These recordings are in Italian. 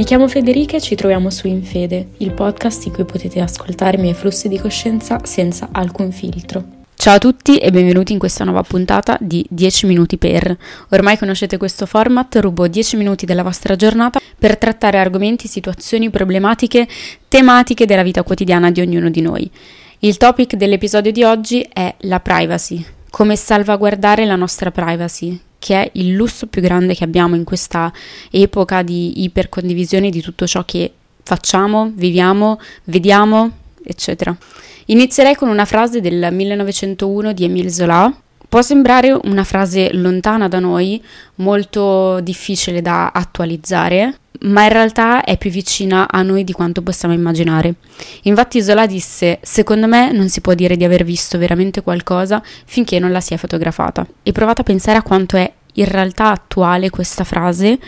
Mi chiamo Federica e ci troviamo su Infede, il podcast in cui potete ascoltare i miei flussi di coscienza senza alcun filtro. Ciao a tutti e benvenuti in questa nuova puntata di 10 minuti per. Ormai conoscete questo format, rubo 10 minuti della vostra giornata per trattare argomenti, situazioni, problematiche, tematiche della vita quotidiana di ognuno di noi. Il topic dell'episodio di oggi è la privacy, come salvaguardare la nostra privacy, che è il lusso più grande che abbiamo in questa epoca di ipercondivisione di tutto ciò che facciamo, viviamo, vediamo, eccetera. Inizierei con una frase del 1901 di Émile Zola. Può sembrare una frase lontana da noi, molto difficile da attualizzare, ma in realtà è più vicina a noi di quanto possiamo immaginare. Infatti Zola disse, secondo me non si può dire di aver visto veramente qualcosa finché non la si è fotografata. E provate a pensare a quanto è in realtà attuale questa frase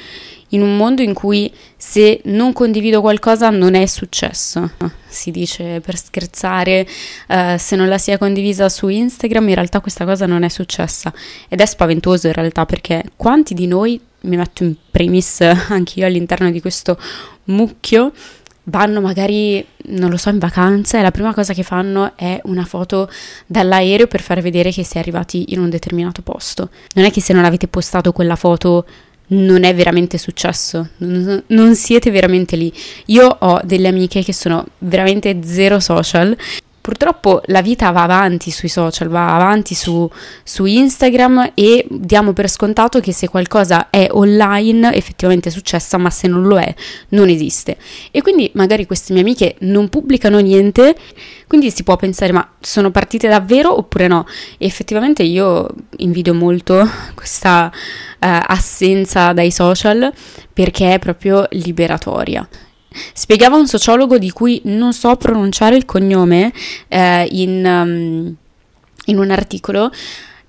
in un mondo in cui se non condivido qualcosa non è successo. Si dice per scherzare, uh, se non la sia condivisa su Instagram in realtà questa cosa non è successa ed è spaventoso in realtà perché quanti di noi, mi metto in primis anch'io all'interno di questo mucchio, vanno magari, non lo so, in vacanza e la prima cosa che fanno è una foto dall'aereo per far vedere che si è arrivati in un determinato posto. Non è che se non avete postato quella foto non è veramente successo, non, siete veramente lì. Io ho delle amiche che sono veramente zero social Purtroppo la vita va avanti sui social, va avanti su, su, Instagram e diamo per scontato che se qualcosa è online effettivamente è successa, ma se non lo è non esiste. E quindi magari queste mie amiche non pubblicano niente, quindi si può pensare ma sono partite davvero oppure no? E effettivamente io invidio molto questa uh, assenza dai social perché è proprio liberatoria. Spiegava un sociologo di cui non so pronunciare il cognome eh, in, um, in un articolo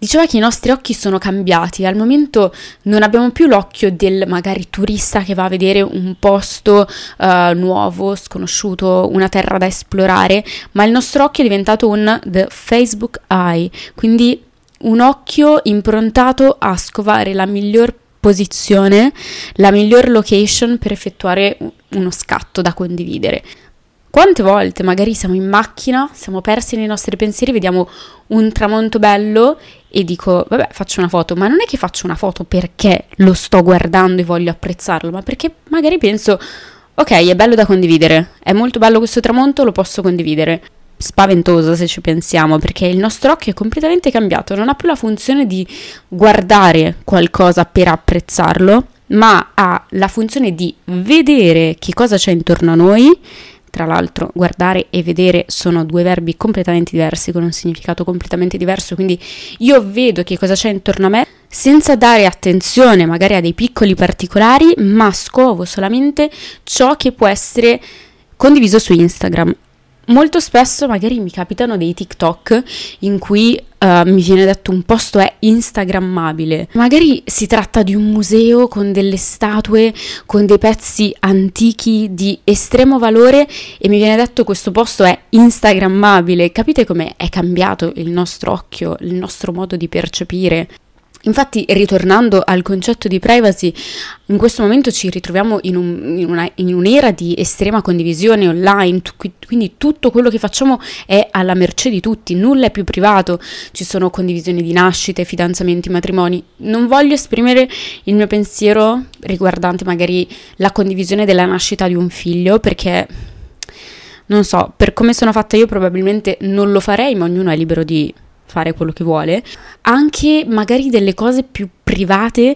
diceva che i nostri occhi sono cambiati, al momento non abbiamo più l'occhio del magari turista che va a vedere un posto uh, nuovo, sconosciuto, una terra da esplorare, ma il nostro occhio è diventato un the Facebook eye, quindi un occhio improntato a scovare la miglior posizione, la miglior location per effettuare uno scatto da condividere. Quante volte magari siamo in macchina, siamo persi nei nostri pensieri, vediamo un tramonto bello e dico, vabbè, faccio una foto, ma non è che faccio una foto perché lo sto guardando e voglio apprezzarlo, ma perché magari penso, ok, è bello da condividere, è molto bello questo tramonto, lo posso condividere spaventoso se ci pensiamo, perché il nostro occhio è completamente cambiato, non ha più la funzione di guardare qualcosa per apprezzarlo, ma ha la funzione di vedere che cosa c'è intorno a noi. Tra l'altro, guardare e vedere sono due verbi completamente diversi, con un significato completamente diverso, quindi io vedo che cosa c'è intorno a me senza dare attenzione magari a dei piccoli particolari, ma scovo solamente ciò che può essere condiviso su Instagram molto spesso magari mi capitano dei TikTok in cui uh, mi viene detto un posto è instagrammabile. Magari si tratta di un museo con delle statue, con dei pezzi antichi di estremo valore e mi viene detto questo posto è instagrammabile. Capite come è cambiato il nostro occhio, il nostro modo di percepire? Infatti, ritornando al concetto di privacy, in questo momento ci ritroviamo in, un, in, una, in un'era di estrema condivisione online, quindi tutto quello che facciamo è alla mercé di tutti, nulla è più privato, ci sono condivisioni di nascite, fidanzamenti, matrimoni. Non voglio esprimere il mio pensiero riguardante magari la condivisione della nascita di un figlio, perché non so, per come sono fatta io probabilmente non lo farei, ma ognuno è libero di fare quello che vuole, anche magari delle cose più private,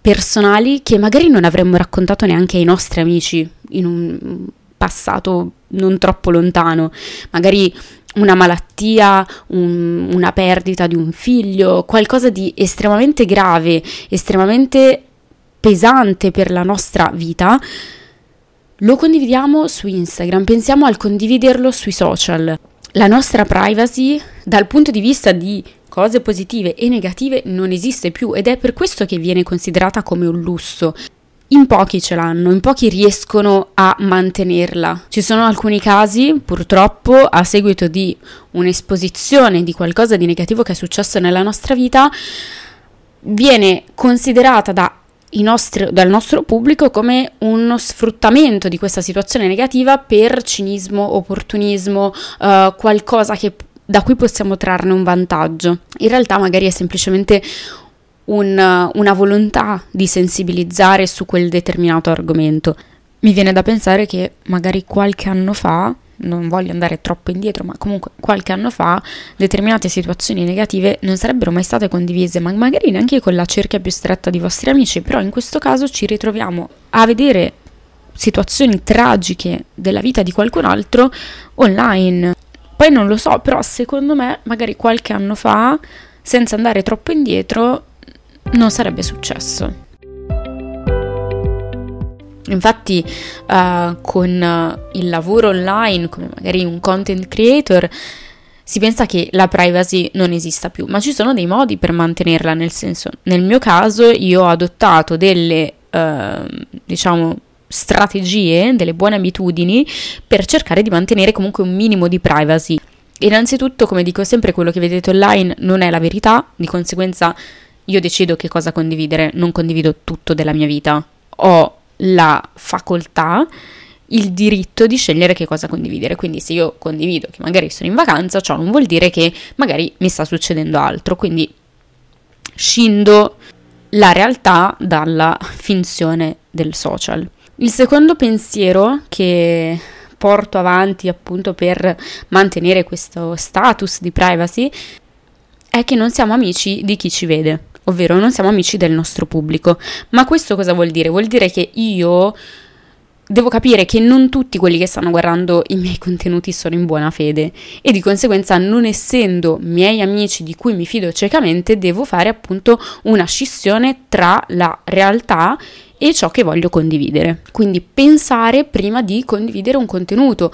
personali, che magari non avremmo raccontato neanche ai nostri amici in un passato non troppo lontano, magari una malattia, un, una perdita di un figlio, qualcosa di estremamente grave, estremamente pesante per la nostra vita, lo condividiamo su Instagram, pensiamo al condividerlo sui social la nostra privacy dal punto di vista di cose positive e negative non esiste più ed è per questo che viene considerata come un lusso. In pochi ce l'hanno, in pochi riescono a mantenerla. Ci sono alcuni casi, purtroppo, a seguito di un'esposizione di qualcosa di negativo che è successo nella nostra vita, viene considerata da nostri, dal nostro pubblico come uno sfruttamento di questa situazione negativa per cinismo, opportunismo, uh, qualcosa che, da cui possiamo trarne un vantaggio. In realtà magari è semplicemente un, una volontà di sensibilizzare su quel determinato argomento. Mi viene da pensare che magari qualche anno fa non voglio andare troppo indietro, ma comunque qualche anno fa determinate situazioni negative non sarebbero mai state condivise, ma magari neanche con la cerchia più stretta di vostri amici, però in questo caso ci ritroviamo a vedere situazioni tragiche della vita di qualcun altro online. Poi non lo so, però secondo me magari qualche anno fa, senza andare troppo indietro, non sarebbe successo. Infatti uh, con il lavoro online, come magari un content creator, si pensa che la privacy non esista più, ma ci sono dei modi per mantenerla, nel senso, nel mio caso io ho adottato delle, uh, diciamo, strategie, delle buone abitudini per cercare di mantenere comunque un minimo di privacy. Innanzitutto, come dico sempre, quello che vedete online non è la verità, di conseguenza io decido che cosa condividere, non condivido tutto della mia vita. Ho la facoltà, il diritto di scegliere che cosa condividere. Quindi se io condivido che magari sono in vacanza, ciò non vuol dire che magari mi sta succedendo altro. Quindi scindo la realtà dalla finzione del social. Il secondo pensiero che porto avanti appunto per mantenere questo status di privacy è che non siamo amici di chi ci vede ovvero non siamo amici del nostro pubblico. Ma questo cosa vuol dire? Vuol dire che io devo capire che non tutti quelli che stanno guardando i miei contenuti sono in buona fede e di conseguenza non essendo miei amici di cui mi fido ciecamente devo fare appunto una scissione tra la realtà e ciò che voglio condividere. Quindi pensare prima di condividere un contenuto,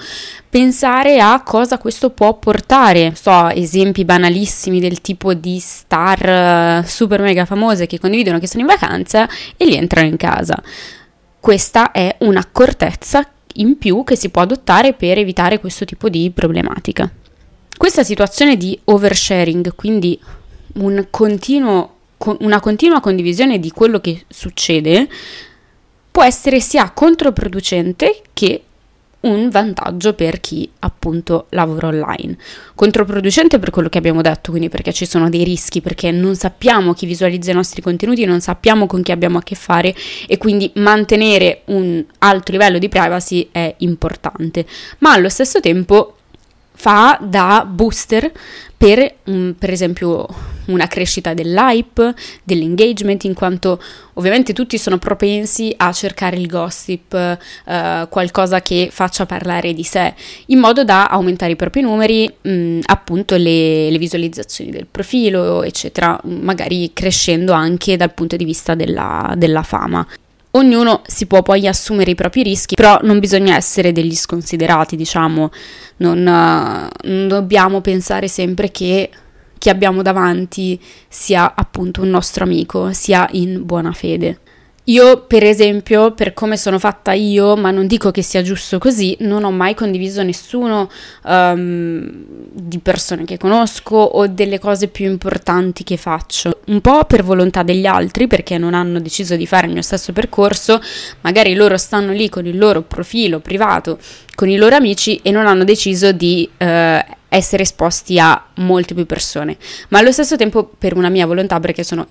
pensare a cosa questo può portare. So, esempi banalissimi del tipo di star eh, super mega famose che condividono che sono in vacanza e li entrano in casa. Questa è un'accortezza in più che si può adottare per evitare questo tipo di problematica. Questa situazione di oversharing, quindi un continuo una continua condivisione di quello che succede può essere sia controproducente che un vantaggio per chi appunto lavora online. Controproducente per quello che abbiamo detto, quindi perché ci sono dei rischi, perché non sappiamo chi visualizza i nostri contenuti, non sappiamo con chi abbiamo a che fare e quindi mantenere un alto livello di privacy è importante, ma allo stesso tempo fa da booster per um, per esempio una crescita dell'hype, dell'engagement, in quanto ovviamente tutti sono propensi a cercare il gossip, uh, qualcosa che faccia parlare di sé, in modo da aumentare i propri numeri, mh, appunto le, le, visualizzazioni del profilo, eccetera, magari crescendo anche dal punto di vista della, della fama. Ognuno si può poi assumere i propri rischi, però non bisogna essere degli sconsiderati, diciamo, non, non dobbiamo pensare sempre che chi abbiamo davanti sia appunto un nostro amico, sia in buona fede. Io, per esempio, per come sono fatta io, ma non dico che sia giusto così, non ho mai condiviso nessuno um, di persone che conosco o delle cose più importanti che faccio. Un po' per volontà degli altri, perché non hanno deciso di fare il mio stesso percorso, magari loro stanno lì con il loro profilo privato, con i loro amici e non hanno deciso di uh, essere esposti a molte più persone. Ma allo stesso tempo per una mia volontà, perché sono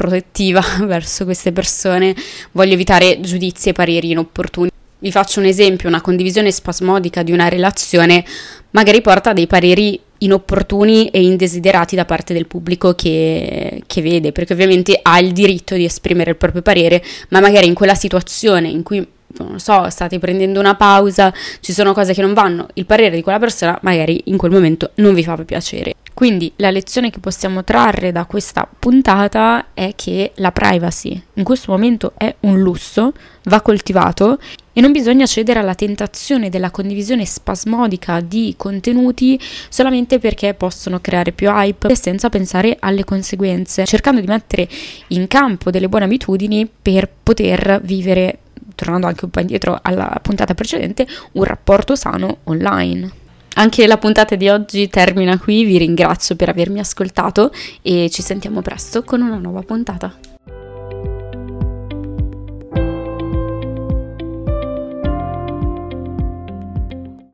protettiva verso queste persone, voglio evitare giudizi e pareri inopportuni. Vi faccio un esempio, una condivisione spasmodica di una relazione magari porta dei pareri inopportuni e indesiderati da parte del pubblico che, che, vede, perché ovviamente ha il diritto di esprimere il proprio parere, ma magari in quella situazione in cui, non so, state prendendo una pausa, ci sono cose che non vanno, il parere di quella persona magari in quel momento non vi fa piacere. Quindi la lezione che possiamo trarre da questa puntata è che la privacy in questo momento è un lusso, va coltivato e non bisogna cedere alla tentazione della condivisione spasmodica di contenuti solamente perché possono creare più hype senza pensare alle conseguenze, cercando di mettere in campo delle buone abitudini per poter vivere, tornando anche un po' indietro alla puntata precedente, un rapporto sano online. Anche la puntata di oggi termina qui, vi ringrazio per avermi ascoltato e ci sentiamo presto con una nuova puntata.